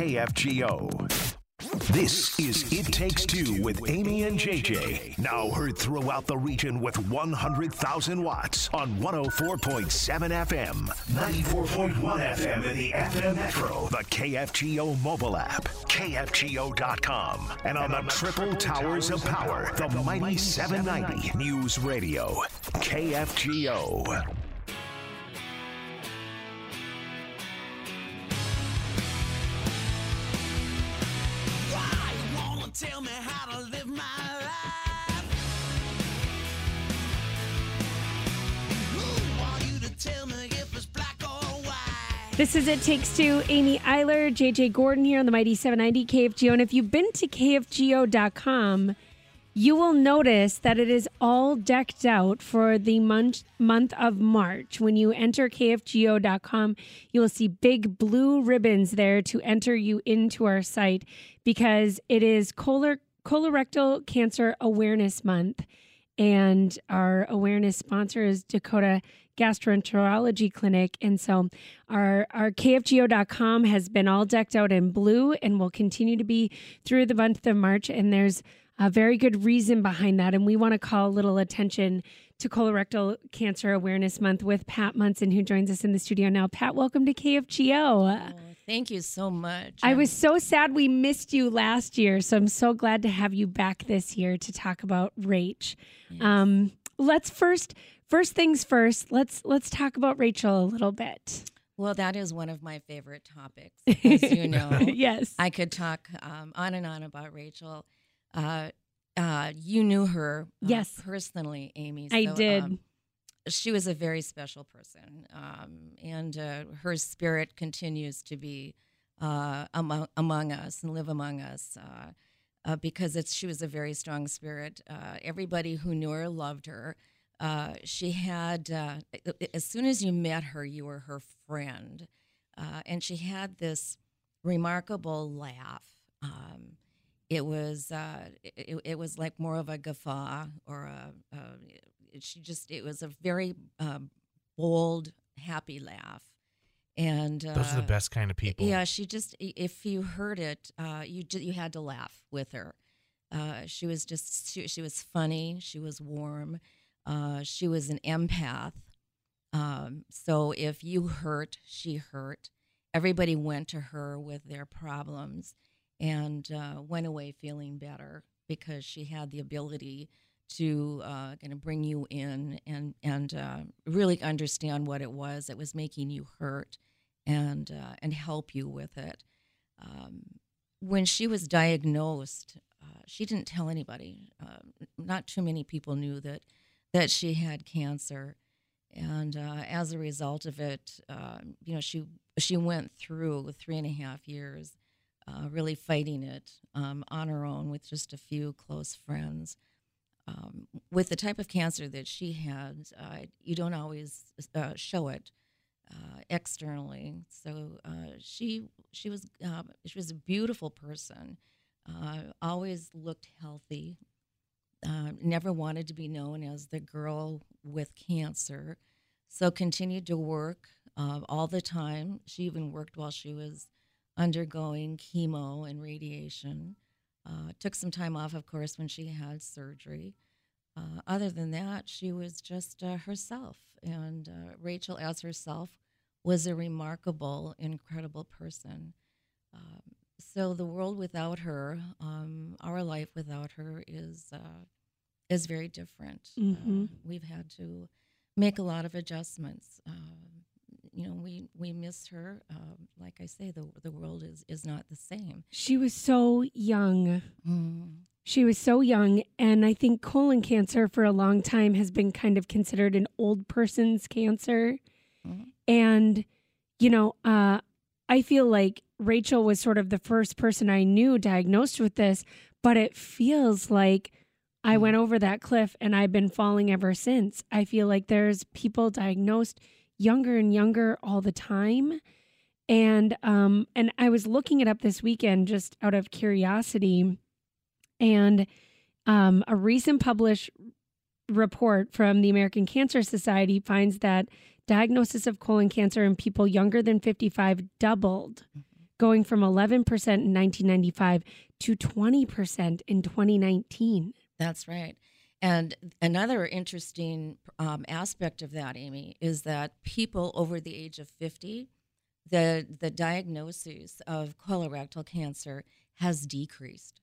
KFGO. This is It Takes Two with Amy and JJ. Now heard throughout the region with 100,000 watts on 104.7 FM, 94.1 FM in the FM Metro, the KFGO mobile app, KFGO.com, and on the triple towers of power, the mighty 790 News Radio, KFGO. This is It Takes Two. Amy Iler, JJ Gordon here on the Mighty 790 KFGO. And if you've been to KFGO.com, you will notice that it is all decked out for the month month of March. When you enter KFGO.com, you will see big blue ribbons there to enter you into our site because it is color, colorectal cancer awareness month. And our awareness sponsor is Dakota Gastroenterology Clinic. And so our, our KFGO.com has been all decked out in blue and will continue to be through the month of March. And there's a very good reason behind that. And we want to call a little attention to Colorectal Cancer Awareness Month with Pat Munson, who joins us in the studio now. Pat, welcome to KFGO. Oh, thank you so much. I was so sad we missed you last year, so I'm so glad to have you back this year to talk about Rach. Um, let's first, first things first. Let's let's talk about Rachel a little bit. well. That is one of my favorite topics, as you know. yes, I could talk um, on and on about Rachel. Uh, uh, you knew her, uh, Yes. personally, Amy. I did. um, she was a very special person, um, and uh, her spirit continues to be uh, among among us and live among us. Uh, uh, because it's she was a very strong spirit. Uh, everybody who knew her loved her. Uh, she had uh, as soon as you met her, you were her friend, uh, and she had this remarkable laugh. Um, it was uh, it, it was like more of a guffaw or a, she just it was a very uh, bold, happy laugh. And uh, Those are the best kind of people. yeah, she just if you heard it, uh, you you had to laugh with her. Uh, she was just she, she was funny. She was warm. Uh, she was an empath. Um, so if you hurt, she hurt. Everybody went to her with their problems and uh, went away feeling better because she had the ability to uh, kind of bring you in and and uh, really understand what it was that was making you hurt and uh, and help you with it. Um, when she was diagnosed, uh, she didn't tell anybody. Uh, not too many people knew that that she had cancer, and uh, as a result of it, uh, you know, she she went through three and a half years, uh, really fighting it um, on her own with just a few close friends. Um, with the type of cancer that she had, uh, you don't always uh, show it uh, externally. So she she was she was a beautiful person. Always looked healthy. Uh, never wanted to be known as the girl with cancer. So continued to work uh, all the time. She even worked while she was undergoing chemo and radiation. Uh, took some time off, of course, when she had surgery. Uh, other than that, she was just uh, herself. And uh, Rachel, as herself, was a remarkable, incredible person. Um, so the world without her, um, our life without her, is uh, is very different. Mhm. Uh, we've had to make a lot of adjustments. Um, you know, we we miss her. Um, like I say, the the world is is not the same. she was so young. Mm. She was so young, and I think colon cancer for a long time has been kind of considered an old person's cancer. Mhm. And, you know, uh, I feel like Rachel was sort of the first person I knew diagnosed with this, but it feels like I went over that cliff and I've been falling ever since. I feel like there's people diagnosed younger and younger all the time. And um and I was looking it up this weekend just out of curiosity and um a recent published report from the American Cancer Society finds that diagnosis of colon cancer in people younger than 55 doubled going from 11% in 1995 to 20% in 2019. That's right. And another interesting um, aspect of that, Amy, is that people over the age of 50, the, the diagnosis of colorectal cancer has decreased.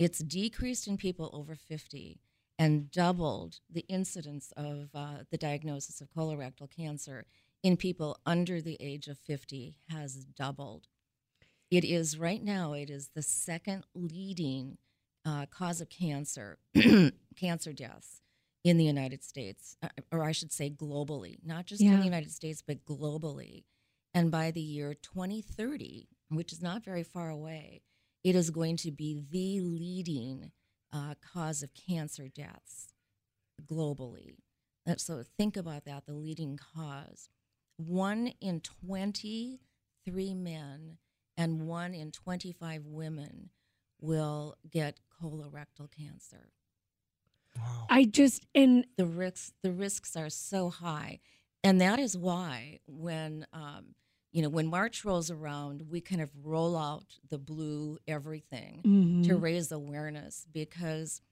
It's decreased in people over 50 and doubled the incidence of uh, the diagnosis of colorectal cancer in people under the age of 50 has doubled. It is right now, it is the second leading uh, cause of cancer, cancer deaths in the United States, uh, or I should say globally, not just in the United States, but globally. And by the year 2030, which is not very far away, it is going to be the leading uh, cause of cancer deaths globally. Uh, So think about that the leading cause. One in 23 men and one in 25 women will get colorectal cancer. Wow. I just, and The risks, the risks are so high. And that is why when, um, you know, when March rolls around, we kind of roll out the blue everything to Mhm. raise awareness because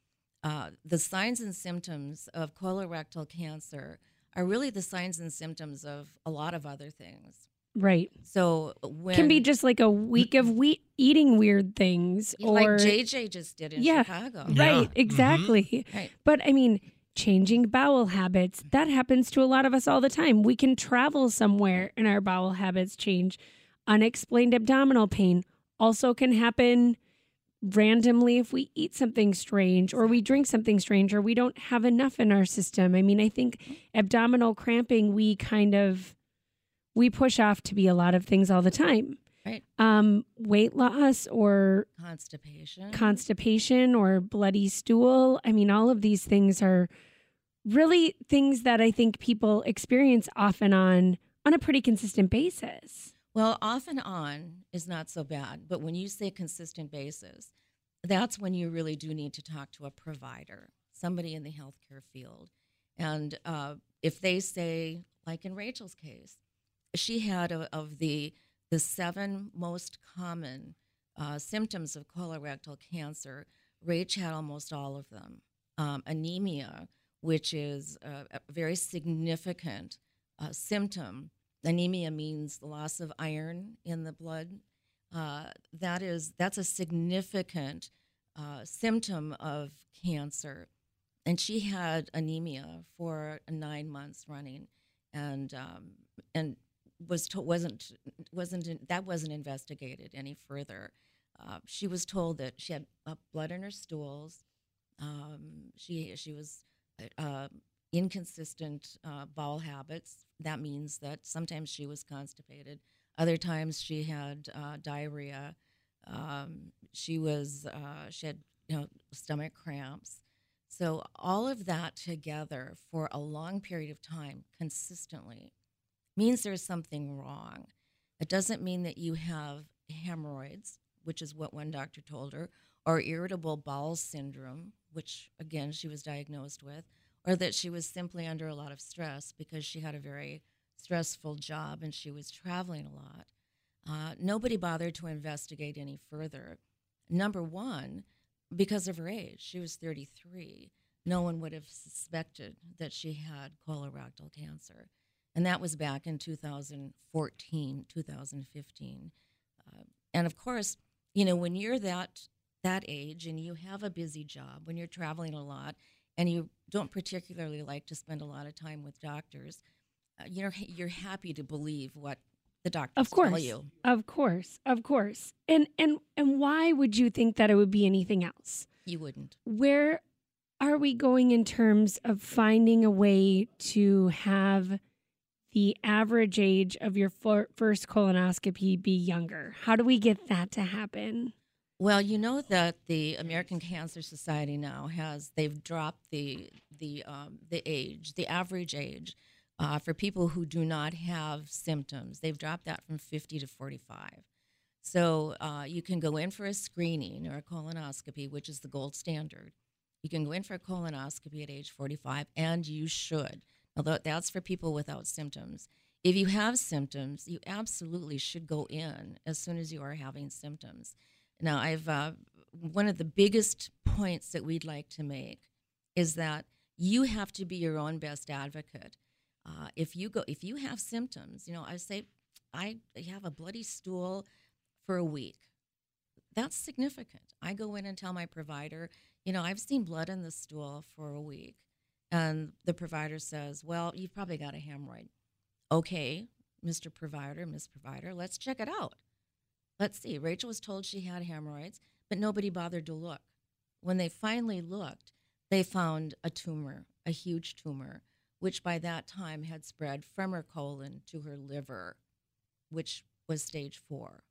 uh, the signs and symptoms of colorectal cancer are really the signs and symptoms of a lot of other things. right. So when Can be just like a week of we- eating weird things or like JJ just did in Yeah. Chicago, Right, Yeah. Mhm. exactly. Right. But I mean, changing bowel habits, that happens to a lot of us all the time. We can travel somewhere and our bowel habits change. Unexplained abdominal pain also can happen randomly if we eat something strange or we drink something strange or we don't have enough in our system. I mean, I think abdominal cramping we kind of we push off to be a lot of things all the time. Right. Um weight loss or constipation. constipation or bloody stool. I mean, all of these things are really things that I think people experience off and on on a pretty consistent basis. Well, off and on is not so bad, but when you say consistent basis, that's when you really do need to talk to a provider, somebody in the healthcare field. And uh, if they say, like in Rachel's case, she had a, of the the seven most common uh, symptoms of colorectal cancer. Rach had almost all of them. Um, anemia, which is a, a very significant uh, symptom anemia means the loss of iron in the blood. Uh, that is that's a significant uh, symptom of cancer, and she had anemia for nine months running, and um, and was to, wasn't wasn't that wasn't investigated any further. Uh, she was told that she had uh, blood in her stools. Um, she she was uh, inconsistent uh, bowel habits. That means that sometimes she was constipated, other times she had uh, diarrhea. Um, she was uh, she had you know stomach cramps. So all of that together for a long period of time, consistently, means there's something wrong. It doesn't mean that you have hemorrhoids, which is what one doctor told her, or irritable bowel syndrome, which again she was diagnosed with, or that she was simply under a lot of stress because she had a very stressful job and she was traveling a lot. Uh, nobody bothered to investigate any further. Number one, because of her age, she was 33. No one would have suspected that she had colorectal cancer. And that was back in 2014, 2015. Uh, and of course, you know, when you're that that age and you have a busy job, when you're traveling a lot and you don't particularly like to spend a lot of time with doctors, uh, you're you're happy to believe what the doctors Of course. tell you. Of course. Of course. And and and why would you think that it would be anything else? You wouldn't. Where are we going in terms of finding a way to have the average age of your fir- first colonoscopy be younger? How do we get that to happen? Well, you know that the American Cancer Society now has they've dropped the the um, the age, the average age uh, for people who do not have symptoms. They've dropped that from 50 to 45. So uh, you can go in for a screening or a colonoscopy, which is the gold standard. You can go in for a colonoscopy at age 45, and you should. Although that's for people without symptoms. if you have symptoms, you absolutely should go in as soon as you are having symptoms. Now, I've uh, one of the biggest points that we'd like to make is that you have to be your own best advocate. Uh, if you go, if you have symptoms, you know, I say, I have a bloody stool for a week. That's significant. I go in and tell my provider, you know, I've seen blood in the stool for a week. And the provider says, well, you've probably got a hemorrhoid. Okay, Mr. Provider, Miss Provider, let's check it out. Let's see. Rachel was told she had hemorrhoids, but nobody bothered to look. When they finally looked, they found a tumor, a huge tumor, which by that time had spread from her colon to her liver, which was stage four,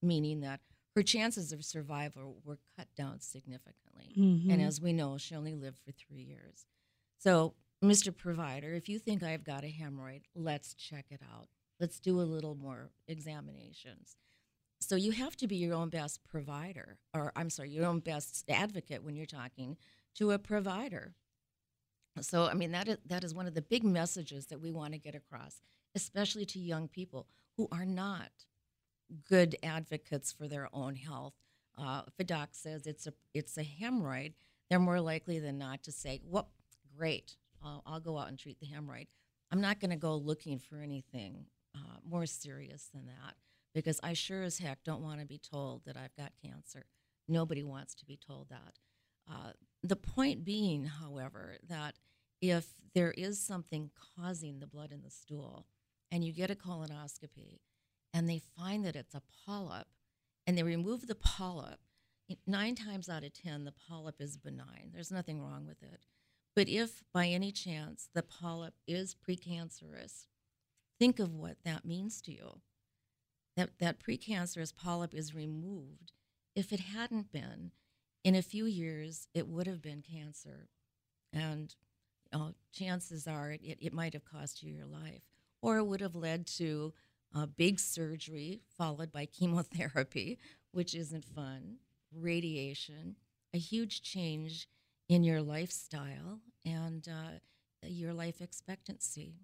meaning that her chances of survival were cut down significantly. Mhm. And as we know, she only lived for three years. So, Mr. Provider, if you think I've got a hemorrhoid, let's check it out. Let's do a little more examinations. So, you have to be your own best provider, or I'm sorry, your own best advocate when you're talking to a provider. So, I mean, that is, that is one of the big messages that we want to get across, especially to young people who are not good advocates for their own health. Uh, if a doc says it's a it's a hemorrhoid, they're more likely than not to say, "Well, great, I'll, I'll go out and treat the hemorrhoid." I'm not going to go looking for anything uh, more serious than that because I sure as heck don't want to be told that I've got cancer. Nobody wants to be told that. Uh, the point being, however, that if there is something causing the blood in the stool and you get a colonoscopy and they find that it's a polyp and they remove the polyp, nine times out of 10, the polyp is benign. There's nothing wrong with it. But if by any chance the polyp is precancerous, think of what that means to you. That, that precancerous polyp is removed. If it hadn't been, in a few years, it would have been cancer. And uh, chances are it, it, it might have cost you your life, or it would have led to a big surgery followed by chemotherapy, which isn't fun, radiation, a huge change in your lifestyle and uh, your life expectancy.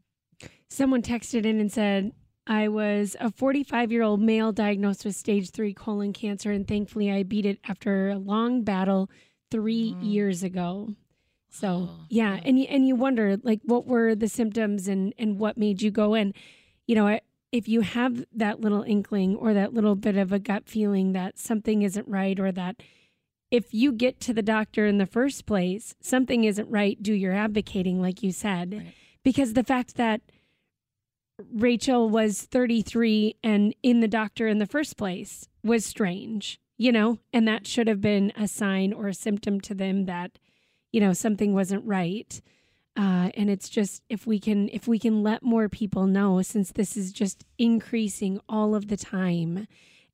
Someone texted in and said, I was a 45 year old male diagnosed with stage three colon cancer, and thankfully I beat it after a long battle three Mm. years ago. So Oh, yeah, yeah. and you, and you wonder like what were the symptoms and and what made you go in. You know, if you have that little inkling or that little bit of a gut feeling that something isn't right, or that if you get to the doctor in the first place, something isn't right, do your advocating, like you said, Right. because the fact that Rachel was 33 and in the doctor in the first place was strange, you know, and that should have been a sign or a symptom to them that, you know, something wasn't right. Uh, and it's just if we can if we can let more people know since this is just increasing all of the time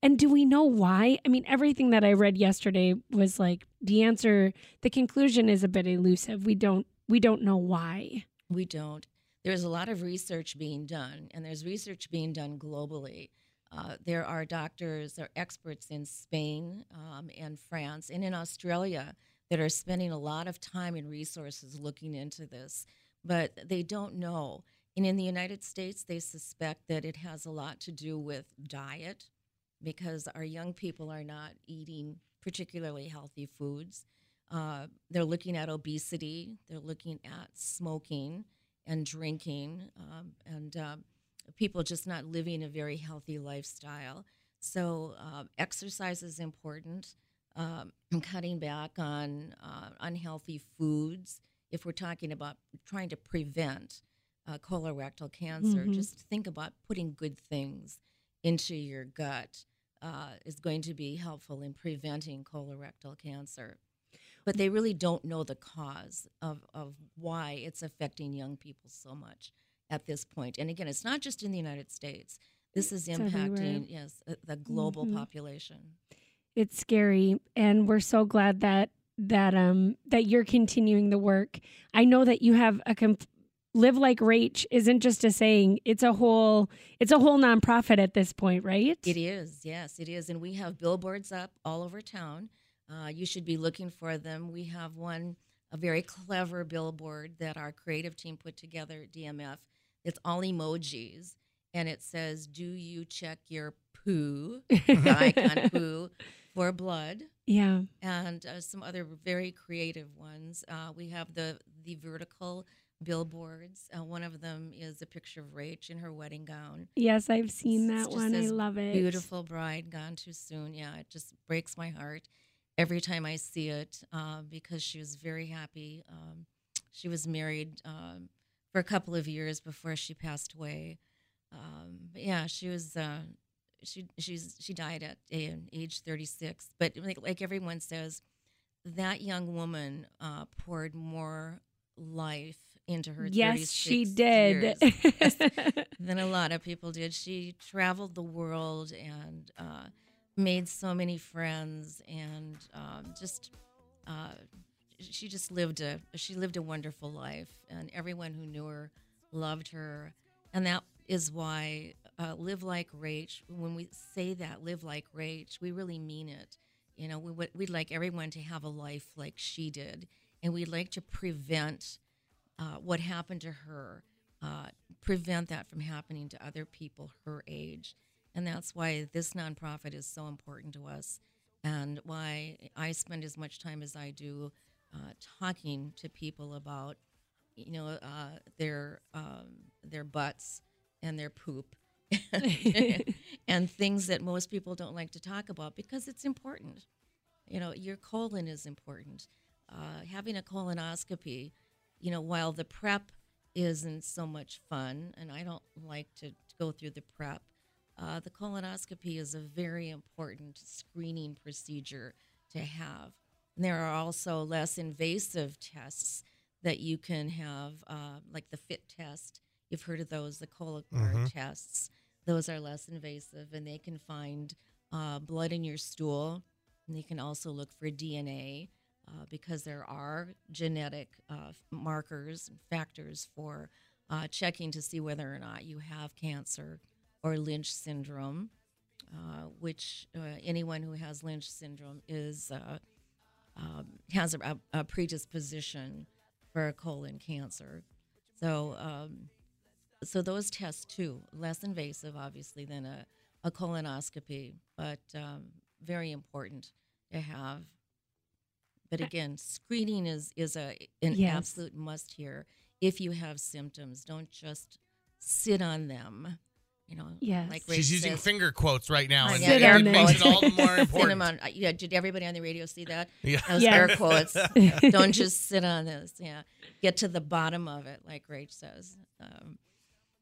and do we know why i mean everything that i read yesterday was like the answer the conclusion is a bit elusive we don't we don't know why We don't. There's a lot of research being done, and there's research being done globally. Uh, there are doctors, there are experts in Spain um, and France and in Australia that are spending a lot of time and resources looking into this, but they don't know. And in the United States, they suspect that it has a lot to do with diet because our young people are not eating particularly healthy foods. Uh, they're looking at obesity, they're looking at smoking and drinking, um, and um, people just not living a very healthy lifestyle. So, uh, exercise is important. Um, cutting back on uh, unhealthy foods. If we're talking about trying to prevent uh, colorectal cancer, Mhm. just think about putting good things into your gut uh, is going to be helpful in preventing colorectal cancer. But they really don't know the cause of, of why it's affecting young people so much at this point. And again, it's not just in the United States. This is It's everywhere. impacting yes uh, the global Mhm. population. it's scary and we're so glad that that um that you're continuing the work i know that you have a comp- live like rach isn't just a saying it's a whole it's a whole nonprofit at this point right It is, yes, it is. And we have billboards up all over town. Uh, you should be looking for them. We have one, a very clever billboard that our creative team put together at DMF. It's all emojis. and it says, "Do you check your poo?" icon poo for blood, Yeah. and uh, some other very creative ones. Uh, we have the the vertical billboards. Uh, one of them is a picture of Rach in her wedding gown. Yes, I've seen that one. I love it. Beautiful bride gone too soon. Yeah, it just breaks my heart every time I see it uh, because she was very happy. Um, she was married um, for a couple of years before she passed away. Um, but yeah, she was. Uh, she she's she died at age 36. But like, like everyone says, that young woman uh, poured more life into her. Yes, she did. years than a lot of people did. She traveled the world and uh, made so many friends, and um, just uh, she just lived a she lived a wonderful life, and everyone who knew her loved her, and that is why uh, live like Rach. When we say that, live like Rach, we really mean it. You know, we we'd like everyone to have a life like she did, and we'd like to prevent uh, what happened to her, uh, prevent that from happening to other people her age. And that's why this nonprofit is so important to us and why I spend as much time as I do uh, talking to people about, you know, uh, their, um, their butts and their poop. and things that most people don't like to talk about because it's important. You know, your colon is important. Uh, having a colonoscopy, you know, while the prep isn't so much fun, and I don't like to, to go through the prep, uh, the colonoscopy is a very important screening procedure to have. And there are also less invasive tests that you can have, uh, like the FIT test. You've heard of those, the Cologuard tests. Those are less invasive, and they can find uh, blood in your stool. And you can also look for DNA uh, because there are genetic uh, markers and factors for uh, checking to see whether or not you have cancer or Lynch syndrome, uh, which uh, anyone who has Lynch syndrome is uh, um, has a, a predisposition for colon cancer. So, um, so those tests too, less invasive, obviously, than a, a colonoscopy, but um, very important to have. But again, screening is is a an Yes. absolute must here. If you have symptoms, don't just sit on them. You know, Yes. like She's Rach using finger quotes right now, and know, Sit it makes it all the more important. on- uh, yeah, did everybody on the radio see that? Yeah. Those Yes. air quotes. Don't just sit on this. Yeah, get to the bottom of it, like Rach says. Um,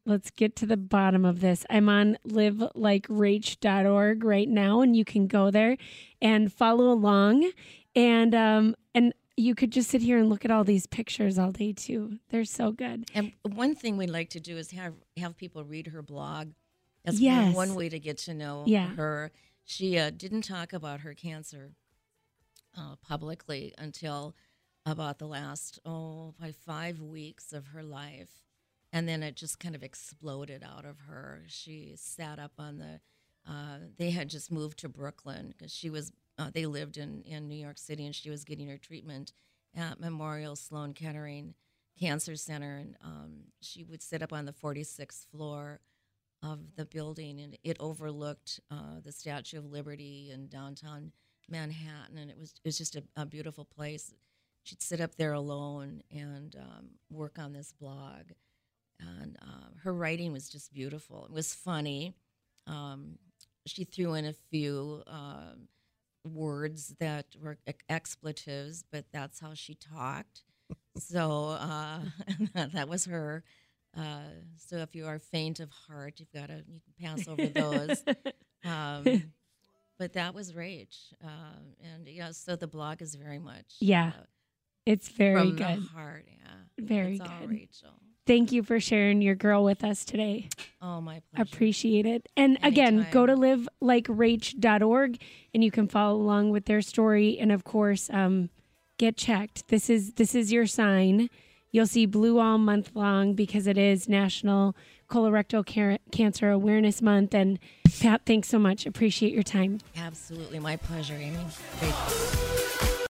Let's get to the bottom of this. I'm on livelikerach.org right now, and you can go there and follow along. And um, and you could just sit here and look at all these pictures all day too. They're so good. and one thing we'd like to do is have have people read her blog. That's Yes. one way to get to know Yeah. her. She uh, didn't talk about her cancer uh, publicly until about the last oh by five weeks of her life, and then it just kind of exploded out of her. She sat up on the. Uh, they had just moved to Brooklyn because she was. Uh, they lived in in New York City, and she was getting her treatment at Memorial Sloan Kettering Cancer Center, and um, she would sit up on the 46th floor of the building, and it overlooked uh, the Statue of Liberty in downtown Manhattan, and it was it was just a, a beautiful place. She'd sit up there alone and um, work on this blog, and uh, her writing was just beautiful. It was funny. Um, she threw in a few um, words that were ex- expletives, but that's how she talked. so uh, that was her. Uh, so if you are faint of heart, you've got to you can pass over those. um, but that was Rach, uh, and yeah. So the blog is very much Yeah, uh, It's very from good. the heart. Yeah, Very it's all good. Rachel. Thank you for sharing your girl with us today. Oh my pleasure. Appreciate it. And again, go to Anytime. livelikerach.org and you can follow along with their story and of course um, get checked. This is this is your sign. You'll see blue all month long because it is National Colorectal Car- Cancer Awareness Month and Pat, thanks so much. Appreciate your time. Absolutely, my pleasure, Amy. Great.